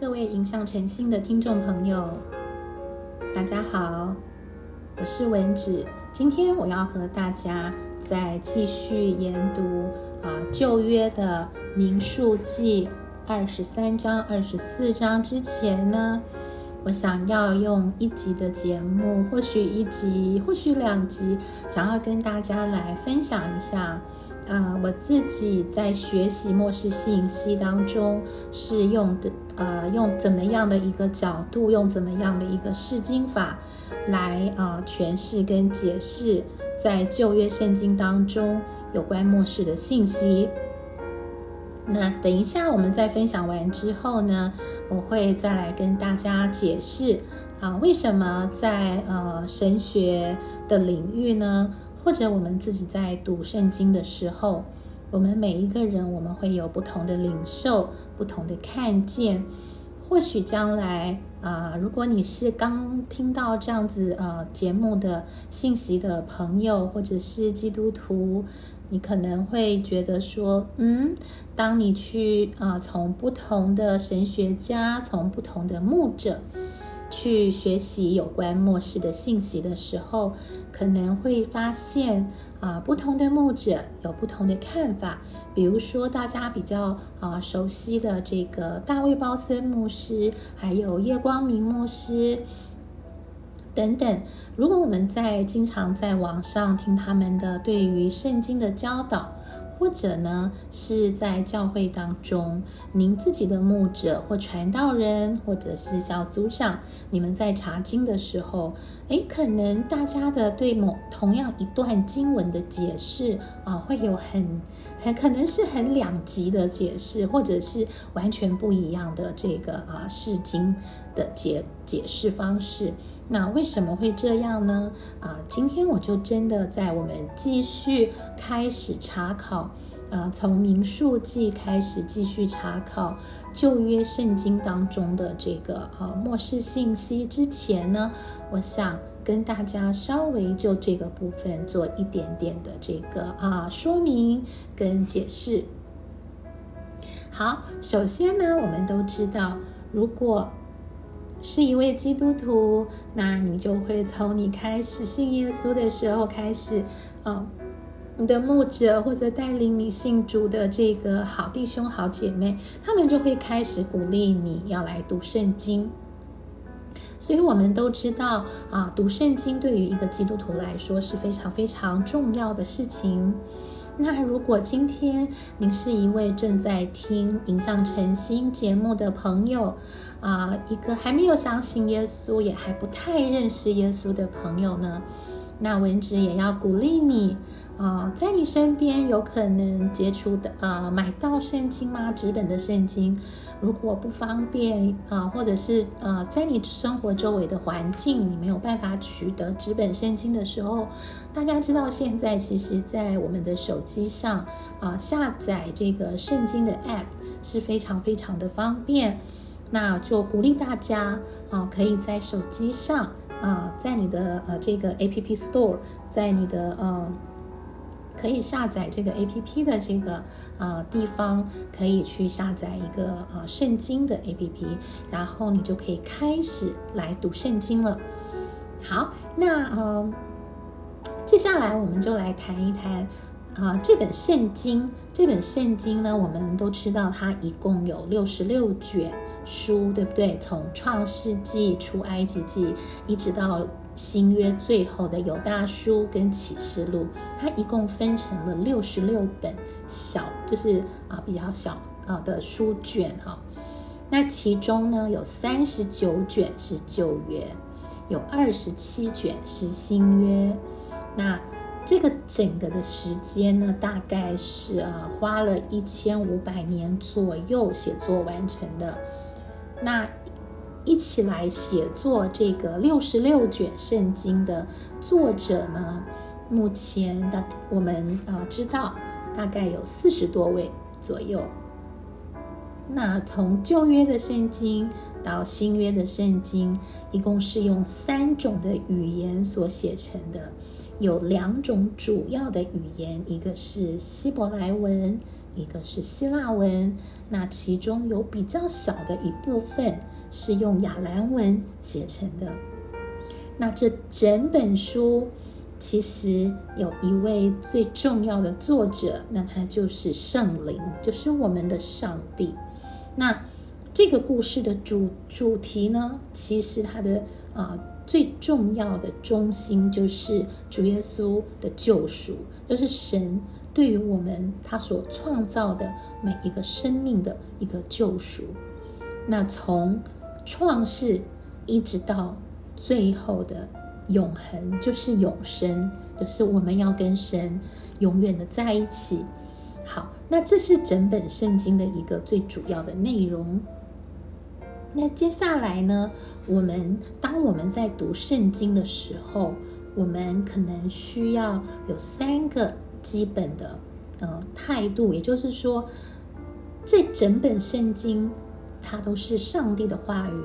各位迎向晨星的听众朋友，大家好，我是文子。今天我要和大家再继续研读啊旧约的民数记二十三章、二十四章之前呢，我想要用一集的节目，或许一集，或许两集，想要跟大家来分享一下。啊，我自己在学习末世信息当中是用的，呃，用怎么样的一个角度，用怎么样的一个释经法来呃诠释跟解释在旧约圣经当中有关末世的信息。那等一下我们在分享完之后呢，我会再来跟大家解释啊，为什么在呃神学的领域呢？或者我们自己在读圣经的时候，我们每一个人我们会有不同的领受、不同的看见。或许将来啊，如果你是刚听到这样子呃节目的信息的朋友，或者是基督徒，你可能会觉得说，嗯，当你去啊从不同的神学家、从不同的牧者。去学习有关末世的信息的时候，可能会发现啊，不同的牧者有不同的看法。比如说，大家比较啊熟悉的这个大卫鲍森牧师，还有叶光明牧师等等。如果我们在经常在网上听他们的对于圣经的教导。或者呢，是在教会当中，您自己的牧者或传道人，或者是小组长，你们在查经的时候，诶，可能大家的对某同样一段经文的解释啊，会有很很可能是很两极的解释，或者是完全不一样的这个啊释经的解解释方式。那为什么会这样呢？啊，今天我就真的在我们继续开始查考，啊，从民数记开始继续查考旧约圣经当中的这个啊末世信息之前呢，我想跟大家稍微就这个部分做一点点的这个啊说明跟解释。好，首先呢，我们都知道，如果是一位基督徒，那你就会从你开始信耶稣的时候开始，啊，你的牧者或者带领你信主的这个好弟兄、好姐妹，他们就会开始鼓励你要来读圣经。所以我们都知道啊，读圣经对于一个基督徒来说是非常非常重要的事情。那如果今天您是一位正在听《影像晨星》节目的朋友，啊，一个还没有相信耶稣，也还不太认识耶稣的朋友呢，那文职也要鼓励你。啊，在你身边有可能接触的呃，买到圣经吗？纸本的圣经，如果不方便啊，或者是呃，在你生活周围的环境你没有办法取得纸本圣经的时候，大家知道现在其实，在我们的手机上啊，下载这个圣经的 App 是非常非常的方便。那就鼓励大家啊，可以在手机上啊，在你的呃这个 App Store，在你的呃。可以下载这个 A P P 的这个啊地方，可以去下载一个啊圣经的 A P P，然后你就可以开始来读圣经了。好，那呃，接下来我们就来谈一谈啊这本圣经。这本圣经呢，我们都知道它一共有六十六卷书，对不对？从创世纪、出埃及记，一直到。新约最后的犹大书跟启示录，它一共分成了六十六本小，就是啊比较小啊的书卷哈。那其中呢有三十九卷是旧约，有二十七卷是新约。那这个整个的时间呢，大概是啊花了一千五百年左右写作完成的。那一起来写作这个六十六卷圣经的作者呢，目前的我们啊知道大概有四十多位左右。那从旧约的圣经到新约的圣经，一共是用三种的语言所写成的，有两种主要的语言，一个是希伯来文，一个是希腊文。那其中有比较小的一部分是用亚兰文写成的。那这整本书其实有一位最重要的作者，那他就是圣灵，就是我们的上帝。那这个故事的主主题呢，其实它的啊最重要的中心就是主耶稣的救赎，就是神对于我们他所创造的每一个生命的一个救赎。那从创世一直到最后的永恒，就是永生，就是我们要跟神永远的在一起。好，那这是整本圣经的一个最主要的内容。那接下来呢？我们当我们在读圣经的时候，我们可能需要有三个基本的呃态度，也就是说，这整本圣经它都是上帝的话语。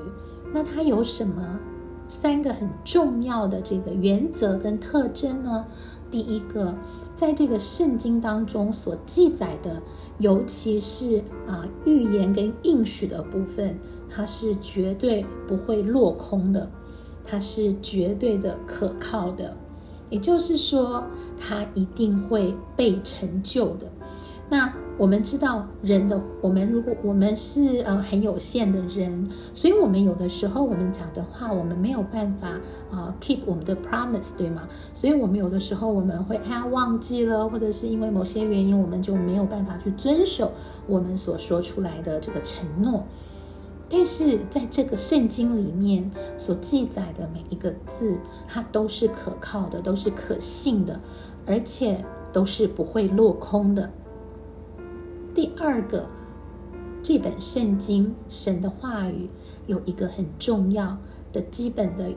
那它有什么三个很重要的这个原则跟特征呢？第一个，在这个圣经当中所记载的，尤其是啊预言跟应许的部分。它是绝对不会落空的，它是绝对的可靠的，也就是说，他一定会被成就的。那我们知道，人的我们如果我们是呃很有限的人，所以我们有的时候我们讲的话，我们没有办法啊 keep 我们的 promise，对吗？所以我们有的时候我们会哎呀忘记了，或者是因为某些原因，我们就没有办法去遵守我们所说出来的这个承诺。但是在这个圣经里面所记载的每一个字，它都是可靠的，都是可信的，而且都是不会落空的。第二个，这本圣经神的话语有一个很重要的基本的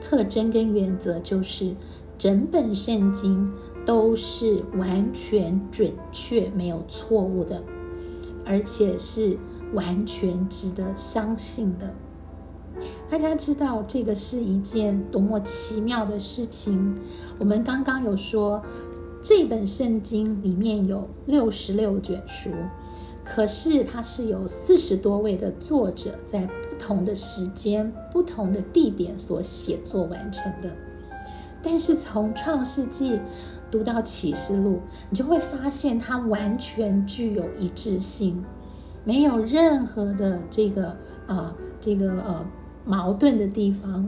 特征跟原则，就是整本圣经都是完全准确、没有错误的，而且是。完全值得相信的，大家知道这个是一件多么奇妙的事情。我们刚刚有说，这本圣经里面有六十六卷书，可是它是有四十多位的作者在不同的时间、不同的地点所写作完成的。但是从创世纪读到启示录，你就会发现它完全具有一致性。没有任何的这个啊，这个呃矛盾的地方，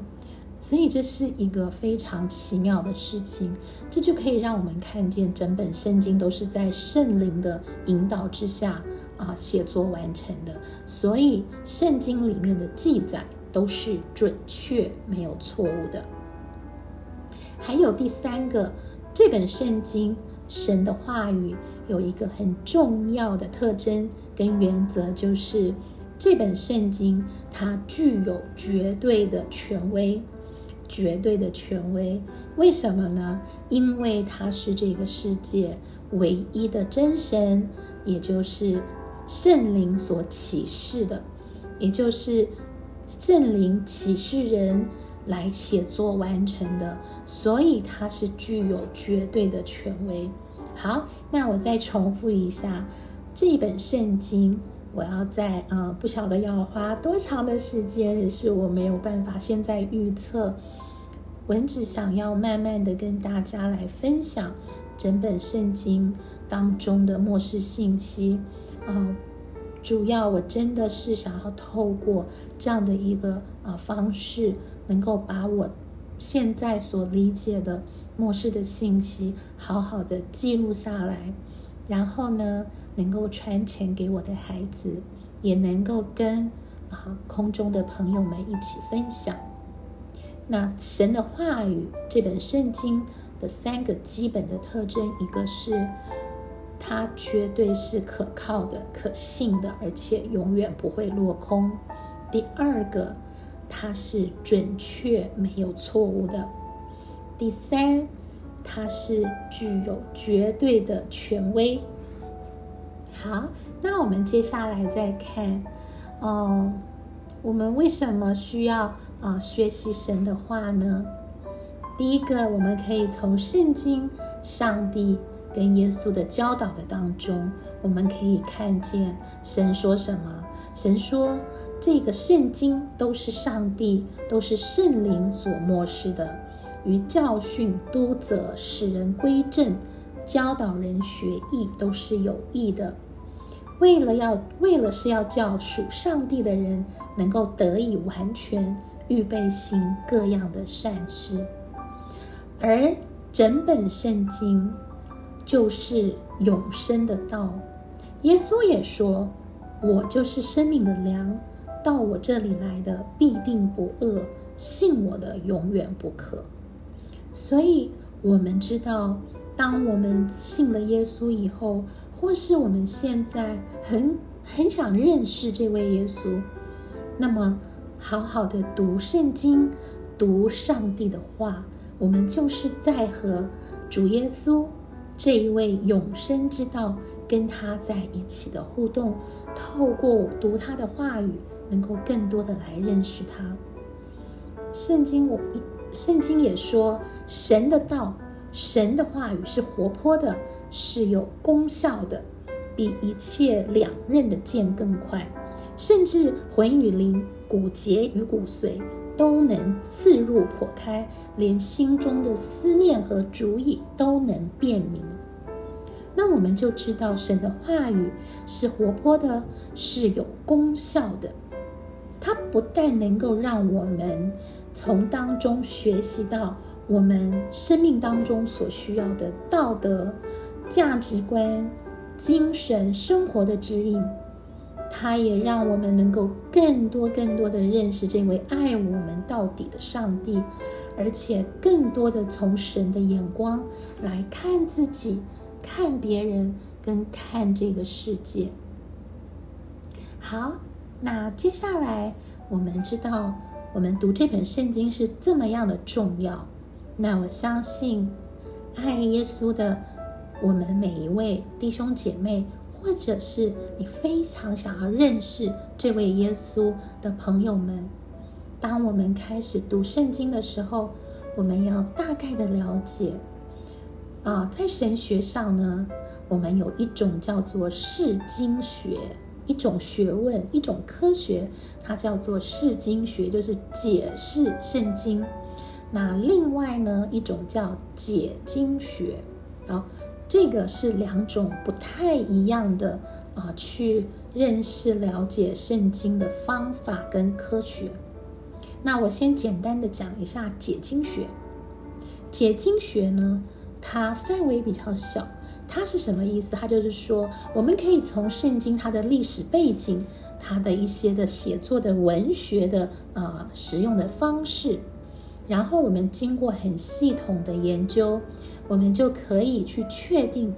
所以这是一个非常奇妙的事情。这就可以让我们看见整本圣经都是在圣灵的引导之下啊写作完成的，所以圣经里面的记载都是准确、没有错误的。还有第三个，这本圣经神的话语有一个很重要的特征。跟原则就是，这本圣经它具有绝对的权威，绝对的权威。为什么呢？因为它是这个世界唯一的真神，也就是圣灵所启示的，也就是圣灵启示人来写作完成的，所以它是具有绝对的权威。好，那我再重复一下。这本圣经，我要在呃不晓得要花多长的时间，也是我没有办法现在预测。文只想要慢慢的跟大家来分享整本圣经当中的末世信息啊，主要我真的是想要透过这样的一个啊方式，能够把我现在所理解的末世的信息好好的记录下来，然后呢。能够传承给我的孩子，也能够跟啊空中的朋友们一起分享。那神的话语这本圣经的三个基本的特征，一个是它绝对是可靠的、可信的，而且永远不会落空；第二个，它是准确、没有错误的；第三，它是具有绝对的权威。好，那我们接下来再看，哦，我们为什么需要啊学习神的话呢？第一个，我们可以从圣经上帝跟耶稣的教导的当中，我们可以看见神说什么？神说这个圣经都是上帝，都是圣灵所漠视的，于教训、督责、使人归正、教导人学艺，都是有益的。为了要为了是要叫属上帝的人能够得以完全预备行各样的善事，而整本圣经就是永生的道。耶稣也说：“我就是生命的粮，到我这里来的必定不饿，信我的永远不渴。”所以，我们知道，当我们信了耶稣以后。或是我们现在很很想认识这位耶稣，那么好好的读圣经，读上帝的话，我们就是在和主耶稣这一位永生之道跟他在一起的互动，透过读他的话语，能够更多的来认识他。圣经我圣经也说，神的道，神的话语是活泼的。是有功效的，比一切两刃的剑更快，甚至魂与灵、骨节与骨髓都能刺入破开，连心中的思念和主意都能辨明。那我们就知道神的话语是活泼的，是有功效的。它不但能够让我们从当中学习到我们生命当中所需要的道德。价值观、精神生活的指引，它也让我们能够更多、更多的认识这位爱我们到底的上帝，而且更多的从神的眼光来看自己、看别人跟看这个世界。好，那接下来我们知道，我们读这本圣经是这么样的重要。那我相信，爱耶稣的。我们每一位弟兄姐妹，或者是你非常想要认识这位耶稣的朋友们，当我们开始读圣经的时候，我们要大概的了解啊，在神学上呢，我们有一种叫做释经学，一种学问，一种科学，它叫做释经学，就是解释圣经。那另外呢，一种叫解经学，啊。这个是两种不太一样的啊，去认识了解圣经的方法跟科学。那我先简单的讲一下解经学。解经学呢，它范围比较小，它是什么意思？它就是说，我们可以从圣经它的历史背景，它的一些的写作的文学的啊使用的方式，然后我们经过很系统的研究。我们就可以去确定，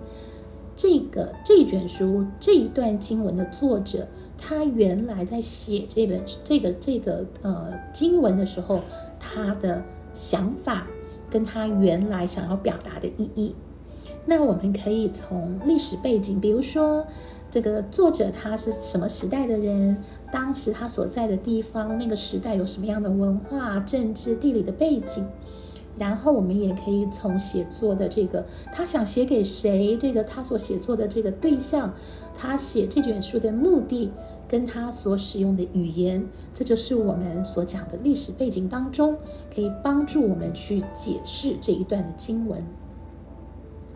这个这卷书这一段经文的作者，他原来在写这本这个这个呃经文的时候，他的想法跟他原来想要表达的意义。那我们可以从历史背景，比如说这个作者他是什么时代的人，当时他所在的地方那个时代有什么样的文化、政治、地理的背景。然后我们也可以从写作的这个，他想写给谁？这个他所写作的这个对象，他写这卷书的目的，跟他所使用的语言，这就是我们所讲的历史背景当中，可以帮助我们去解释这一段的经文。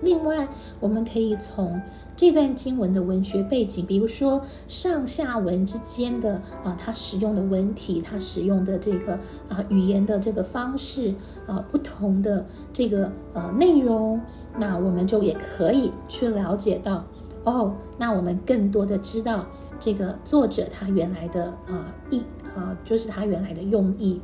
另外，我们可以从这段经文的文学背景，比如说上下文之间的啊，它使用的文体，它使用的这个啊语言的这个方式啊，不同的这个呃内容，那我们就也可以去了解到哦，那我们更多的知道这个作者他原来的啊意啊，就是他原来的用意。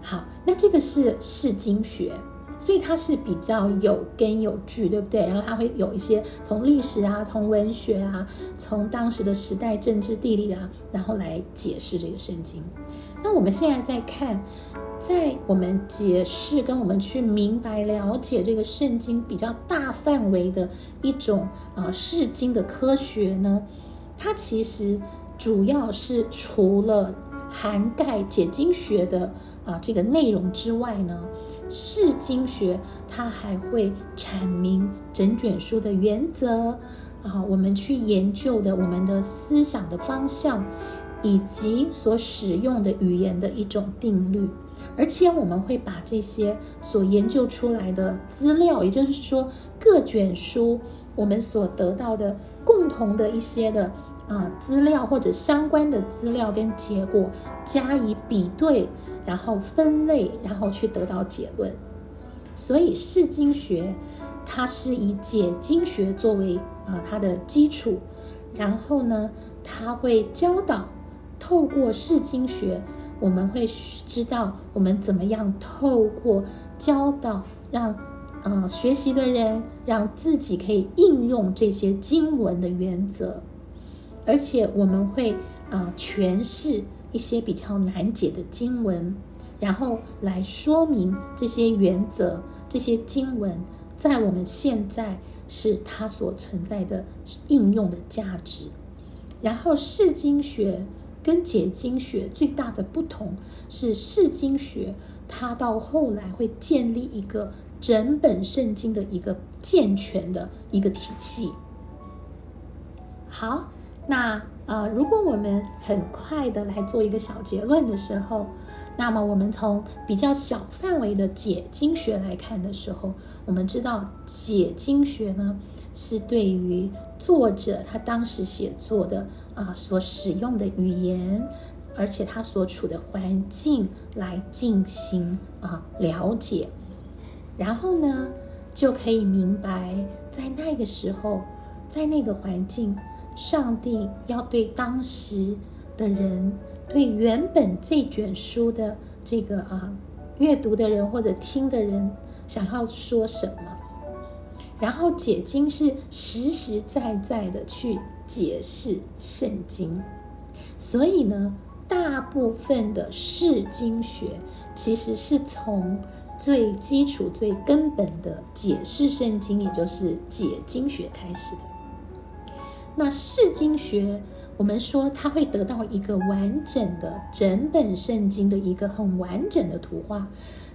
好，那这个是释经学。所以它是比较有根有据，对不对？然后它会有一些从历史啊、从文学啊、从当时的时代、政治、地理啊，然后来解释这个圣经。那我们现在在看，在我们解释跟我们去明白了解这个圣经比较大范围的一种啊释经的科学呢，它其实主要是除了涵盖解经学的啊这个内容之外呢，释经学它还会阐明整卷书的原则啊，我们去研究的我们的思想的方向，以及所使用的语言的一种定律。而且我们会把这些所研究出来的资料，也就是说各卷书我们所得到的共同的一些的啊资料或者相关的资料跟结果加以比对，然后分类，然后去得到结论。所以释经学它是以解经学作为啊它的基础，然后呢，它会教导透过释经学。我们会知道我们怎么样透过教导，让呃学习的人让自己可以应用这些经文的原则，而且我们会啊诠释一些比较难解的经文，然后来说明这些原则、这些经文在我们现在是它所存在的应用的价值，然后释经学。跟解经学最大的不同是，释经学它到后来会建立一个整本圣经的一个健全的一个体系。好，那呃，如果我们很快的来做一个小结论的时候，那么我们从比较小范围的解经学来看的时候，我们知道解经学呢。是对于作者他当时写作的啊所使用的语言，而且他所处的环境来进行啊了解，然后呢就可以明白，在那个时候，在那个环境，上帝要对当时的人，对原本这卷书的这个啊阅读的人或者听的人，想要说什么。然后解经是实实在在的去解释圣经，所以呢，大部分的释经学其实是从最基础、最根本的解释圣经，也就是解经学开始的。那释经学，我们说它会得到一个完整的整本圣经的一个很完整的图画。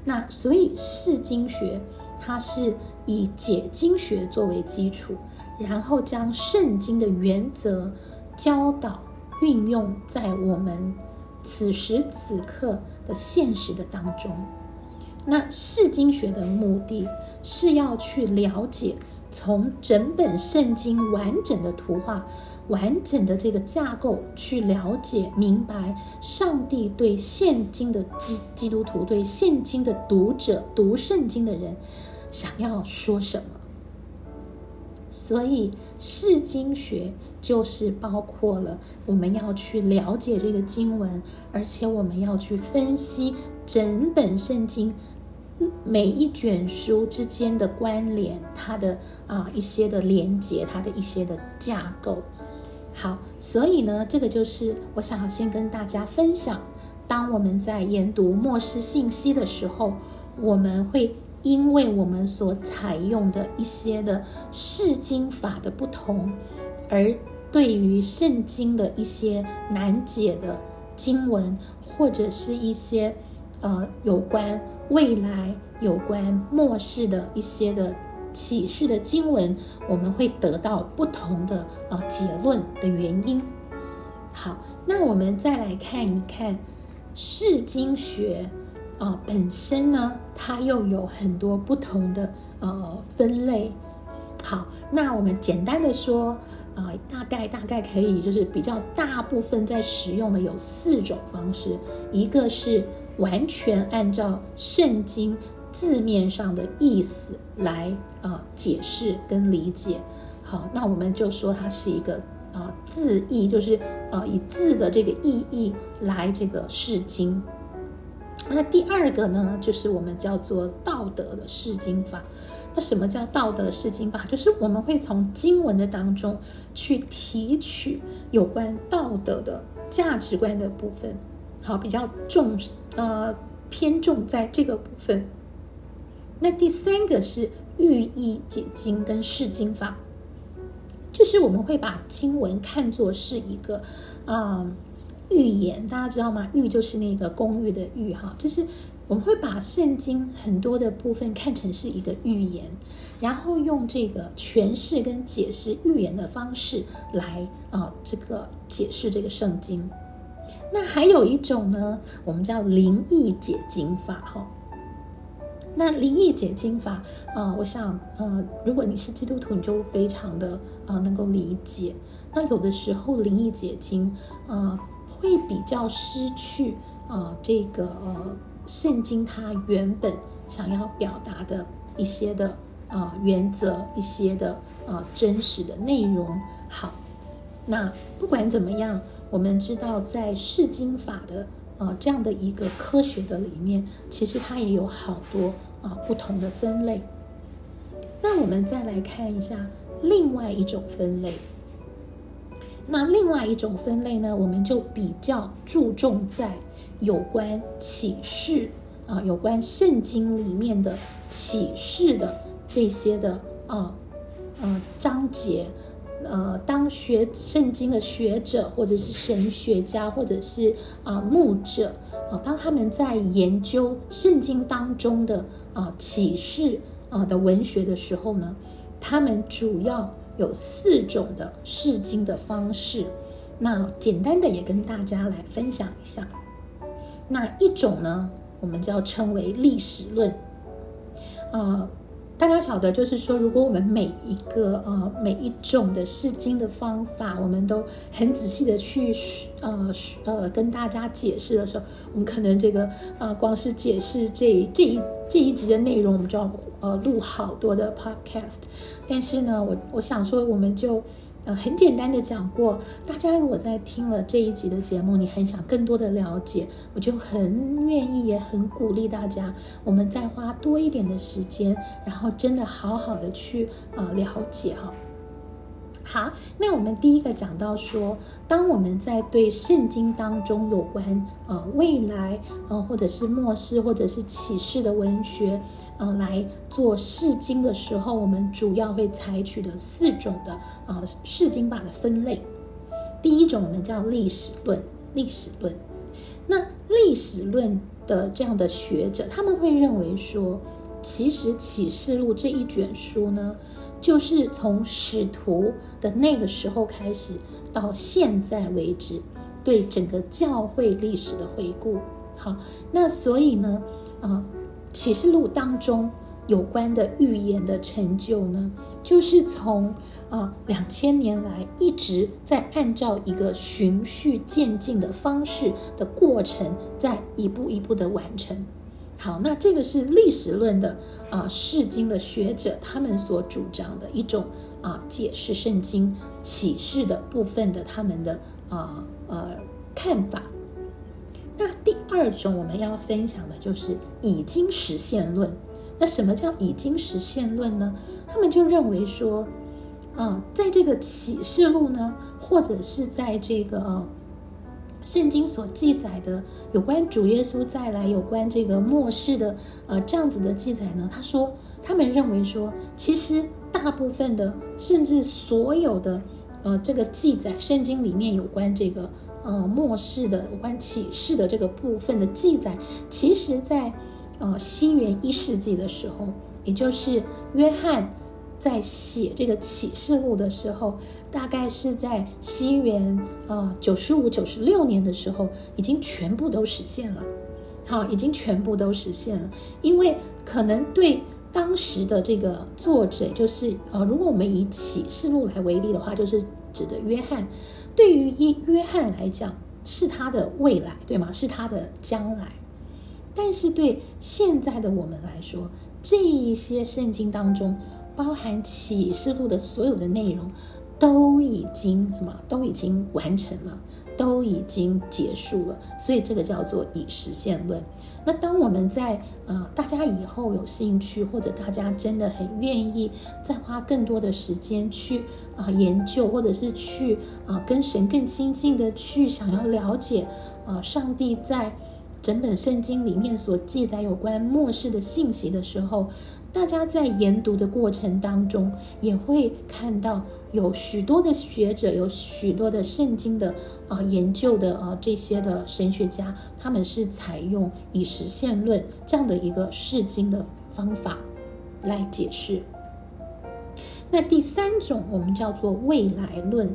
那所以释经学它是。以解经学作为基础，然后将圣经的原则教导运用在我们此时此刻的现实的当中。那释经学的目的是要去了解，从整本圣经完整的图画、完整的这个架构去了解明白上帝对现今的基基督徒、对现今的读者、读圣经的人。想要说什么？所以释经学就是包括了我们要去了解这个经文，而且我们要去分析整本圣经每一卷书之间的关联，它的啊一些的连接，它的一些的架构。好，所以呢，这个就是我想要先跟大家分享。当我们在研读末世信息的时候，我们会。因为我们所采用的一些的释经法的不同，而对于圣经的一些难解的经文，或者是一些呃有关未来、有关末世的一些的启示的经文，我们会得到不同的呃结论的原因。好，那我们再来看一看释经学。啊，本身呢，它又有很多不同的呃分类。好，那我们简单的说，啊，大概大概可以就是比较大部分在使用的有四种方式，一个是完全按照圣经字面上的意思来啊解释跟理解。好，那我们就说它是一个啊字义，就是啊以字的这个意义来这个释经。那第二个呢，就是我们叫做道德的释经法。那什么叫道德释经法？就是我们会从经文的当中去提取有关道德的价值观的部分，好，比较重呃偏重在这个部分。那第三个是寓意解经跟释经法，就是我们会把经文看作是一个啊。预言，大家知道吗？寓就是那个公寓的寓哈，就是我们会把圣经很多的部分看成是一个预言，然后用这个诠释跟解释预言的方式来啊，这个解释这个圣经。那还有一种呢，我们叫灵异解经法哈。那灵异解经法啊，我想呃，如果你是基督徒，你就非常的啊能够理解。那有的时候灵异解经啊，会比较失去啊这个呃圣经它原本想要表达的一些的啊原则，一些的啊真实的内容。好，那不管怎么样，我们知道在释经法的。啊，这样的一个科学的里面，其实它也有好多啊不同的分类。那我们再来看一下另外一种分类。那另外一种分类呢，我们就比较注重在有关启示啊，有关圣经里面的启示的这些的啊啊章节。呃，当学圣经的学者，或者是神学家，或者是啊牧者啊，当他们在研究圣经当中的啊启示啊的文学的时候呢，他们主要有四种的释经的方式。那简单的也跟大家来分享一下。那一种呢，我们就要称为历史论啊。大家晓得，就是说，如果我们每一个呃每一种的试经的方法，我们都很仔细的去呃呃跟大家解释的时候，我们可能这个啊光是解释这这一这一集的内容，我们就要呃录好多的 podcast。但是呢，我我想说，我们就。呃，很简单的讲过，大家如果在听了这一集的节目，你很想更多的了解，我就很愿意，也很鼓励大家，我们再花多一点的时间，然后真的好好的去呃了解哈。好，那我们第一个讲到说，当我们在对圣经当中有关呃未来呃或者是末世或者是启示的文学呃来做释经的时候，我们主要会采取的四种的啊释经法的分类。第一种我们叫历史论，历史论。那历史论的这样的学者，他们会认为说，其实启示录这一卷书呢。就是从使徒的那个时候开始，到现在为止，对整个教会历史的回顾。好，那所以呢，啊，启示录当中有关的预言的成就呢，就是从啊两千年来一直在按照一个循序渐进的方式的过程，在一步一步的完成。好，那这个是历史论的啊，释经的学者他们所主张的一种啊，解释圣经启示的部分的他们的啊呃看法。那第二种我们要分享的就是已经实现论。那什么叫已经实现论呢？他们就认为说，啊，在这个启示录呢，或者是在这个。圣经所记载的有关主耶稣再来、有关这个末世的呃这样子的记载呢？他说，他们认为说，其实大部分的，甚至所有的呃这个记载，圣经里面有关这个呃末世的、有关启示的这个部分的记载，其实在呃西元一世纪的时候，也就是约翰。在写这个启示录的时候，大概是在西元啊九十五、九十六年的时候，已经全部都实现了。好，已经全部都实现了。因为可能对当时的这个作者，就是呃，如果我们以启示录来为例的话，就是指的约翰。对于一约翰来讲，是他的未来，对吗？是他的将来。但是对现在的我们来说，这一些圣经当中。包含启示录的所有的内容，都已经什么？都已经完成了，都已经结束了。所以这个叫做以实现论。那当我们在呃，大家以后有兴趣，或者大家真的很愿意再花更多的时间去啊研究，或者是去啊跟神更亲近的去想要了解啊上帝在整本圣经里面所记载有关末世的信息的时候。大家在研读的过程当中，也会看到有许多的学者，有许多的圣经的啊研究的啊这些的神学家，他们是采用以实现论这样的一个释经的方法来解释。那第三种我们叫做未来论。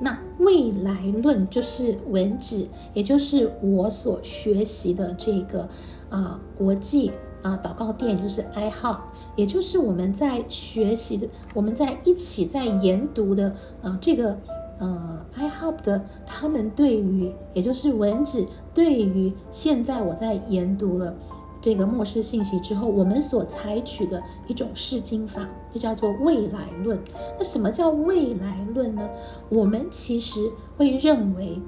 那未来论就是文指，也就是我所学习的这个啊国际。啊，祷告殿就是 i hop，也就是我们在学习的，我们在一起在研读的，呃，这个呃 i hop 的，他们对于，也就是文字对于现在我在研读了这个末世信息之后，我们所采取的一种释经法，就叫做未来论。那什么叫未来论呢？我们其实会认为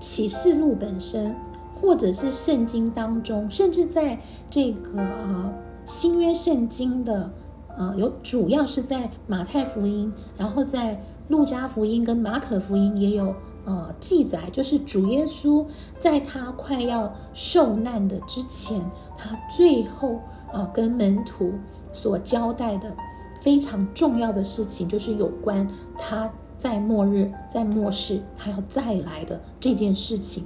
启示录本身。或者是圣经当中，甚至在这个啊新约圣经的啊有主要是在马太福音，然后在路加福音跟马可福音也有呃记载，就是主耶稣在他快要受难的之前，他最后啊跟门徒所交代的非常重要的事情，就是有关他在末日在末世他要再来的这件事情。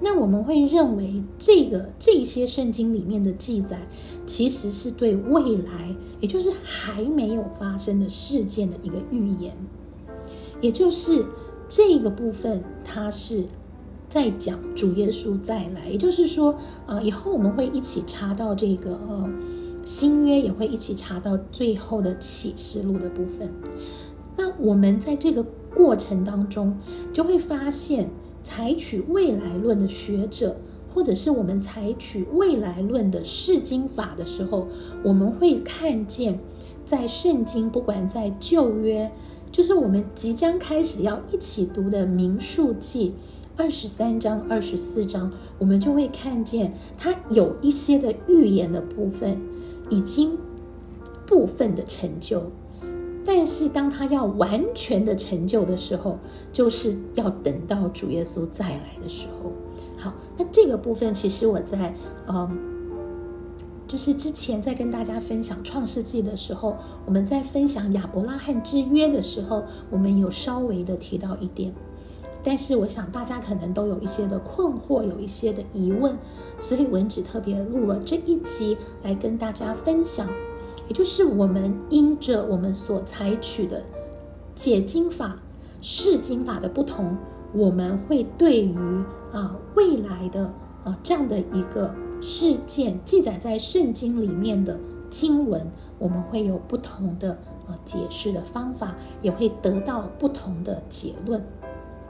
那我们会认为，这个这些圣经里面的记载，其实是对未来，也就是还没有发生的事件的一个预言，也就是这个部分，它是在讲主耶稣再来。也就是说，啊，以后我们会一起查到这个呃新约，也会一起查到最后的启示录的部分。那我们在这个过程当中，就会发现。采取未来论的学者，或者是我们采取未来论的释经法的时候，我们会看见，在圣经，不管在旧约，就是我们即将开始要一起读的民数记二十三章、二十四章，我们就会看见它有一些的预言的部分，已经部分的成就。但是，当他要完全的成就的时候，就是要等到主耶稣再来的时候。好，那这个部分其实我在嗯，就是之前在跟大家分享创世纪的时候，我们在分享亚伯拉罕之约的时候，我们有稍微的提到一点。但是，我想大家可能都有一些的困惑，有一些的疑问，所以文子特别录了这一集来跟大家分享。也就是我们因着我们所采取的解经法、释经法的不同，我们会对于啊未来的啊这样的一个事件记载在圣经里面的经文，我们会有不同的啊解释的方法，也会得到不同的结论。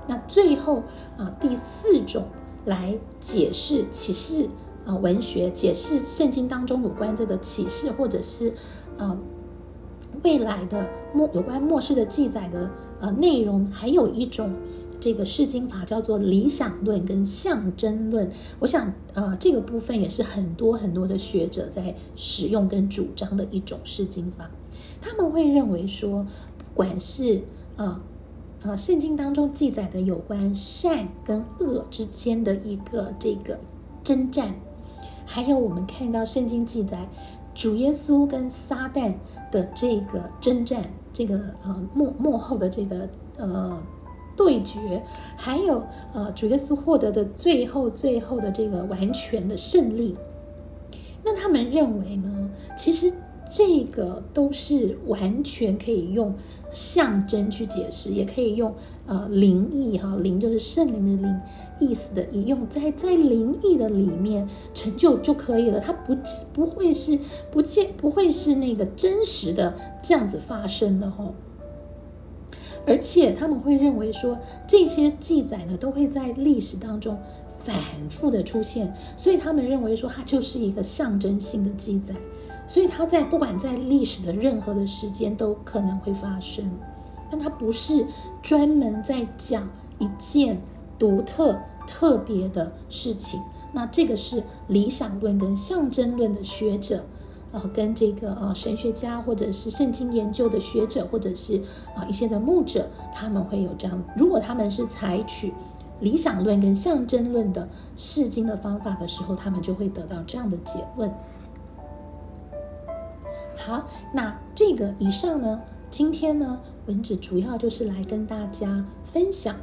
那最后啊第四种来解释启示。啊，文学解释圣经当中有关这个启示，或者是啊未来的末有关末世的记载的呃内容，还有一种这个释经法叫做理想论跟象征论。我想啊，这个部分也是很多很多的学者在使用跟主张的一种释经法。他们会认为说，不管是啊啊圣经当中记载的有关善跟恶之间的一个这个征战。还有我们看到圣经记载，主耶稣跟撒旦的这个征战，这个呃幕幕后的这个呃对决，还有呃主耶稣获得的最后最后的这个完全的胜利。那他们认为呢，其实这个都是完全可以用象征去解释，也可以用呃灵异哈，灵就是圣灵的灵。意思的引用，在在灵异的里面成就就可以了，它不不会是不见不会是那个真实的这样子发生的哦。而且他们会认为说这些记载呢都会在历史当中反复的出现，所以他们认为说它就是一个象征性的记载，所以它在不管在历史的任何的时间都可能会发生，但它不是专门在讲一件。独特特别的事情，那这个是理想论跟象征论的学者，呃，跟这个呃神学家或者是圣经研究的学者，或者是啊一些的牧者，他们会有这样。如果他们是采取理想论跟象征论的释经的方法的时候，他们就会得到这样的结论。好，那这个以上呢，今天呢，文子主要就是来跟大家分享。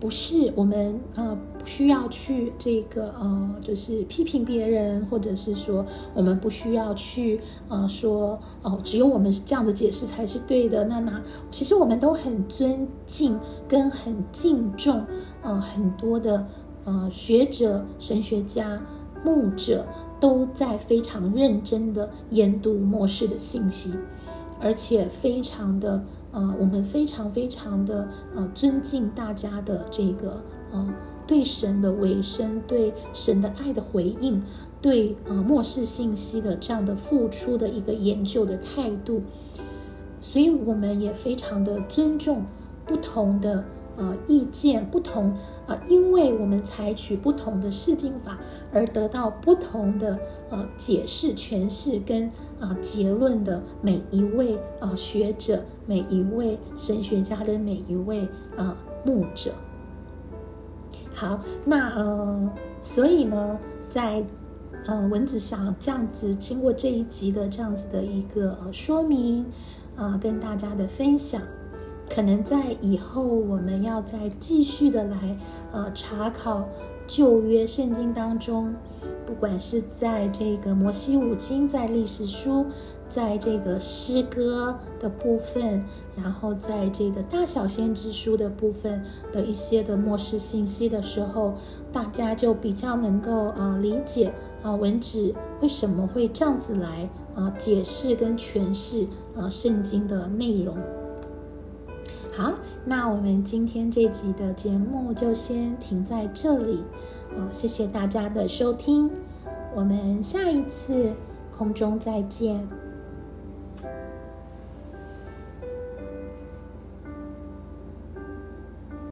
不是我们啊，不需要去这个呃，就是批评别人，或者是说我们不需要去呃说哦，只有我们是这样的解释才是对的。那那其实我们都很尊敬跟很敬重呃很多的呃学者、神学家、牧者都在非常认真的研读末世的信息，而且非常的。呃，我们非常非常的呃尊敬大家的这个呃对神的委身，对神的爱的回应，对呃末世信息的这样的付出的一个研究的态度，所以我们也非常的尊重不同的。呃，意见不同，呃，因为我们采取不同的释经法，而得到不同的呃解释、诠释跟啊结论的每一位啊学者、每一位神学家的每一位啊牧者。好，那呃，所以呢，在呃文子想这样子经过这一集的这样子的一个呃说明啊，跟大家的分享。可能在以后，我们要再继续的来，呃，查考旧约圣经当中，不管是在这个摩西五经，在历史书，在这个诗歌的部分，然后在这个大小先知书的部分的一些的末世信息的时候，大家就比较能够啊理解啊文字为什么会这样子来啊解释跟诠释啊圣经的内容。好，那我们今天这集的节目就先停在这里，啊，谢谢大家的收听，我们下一次空中再见。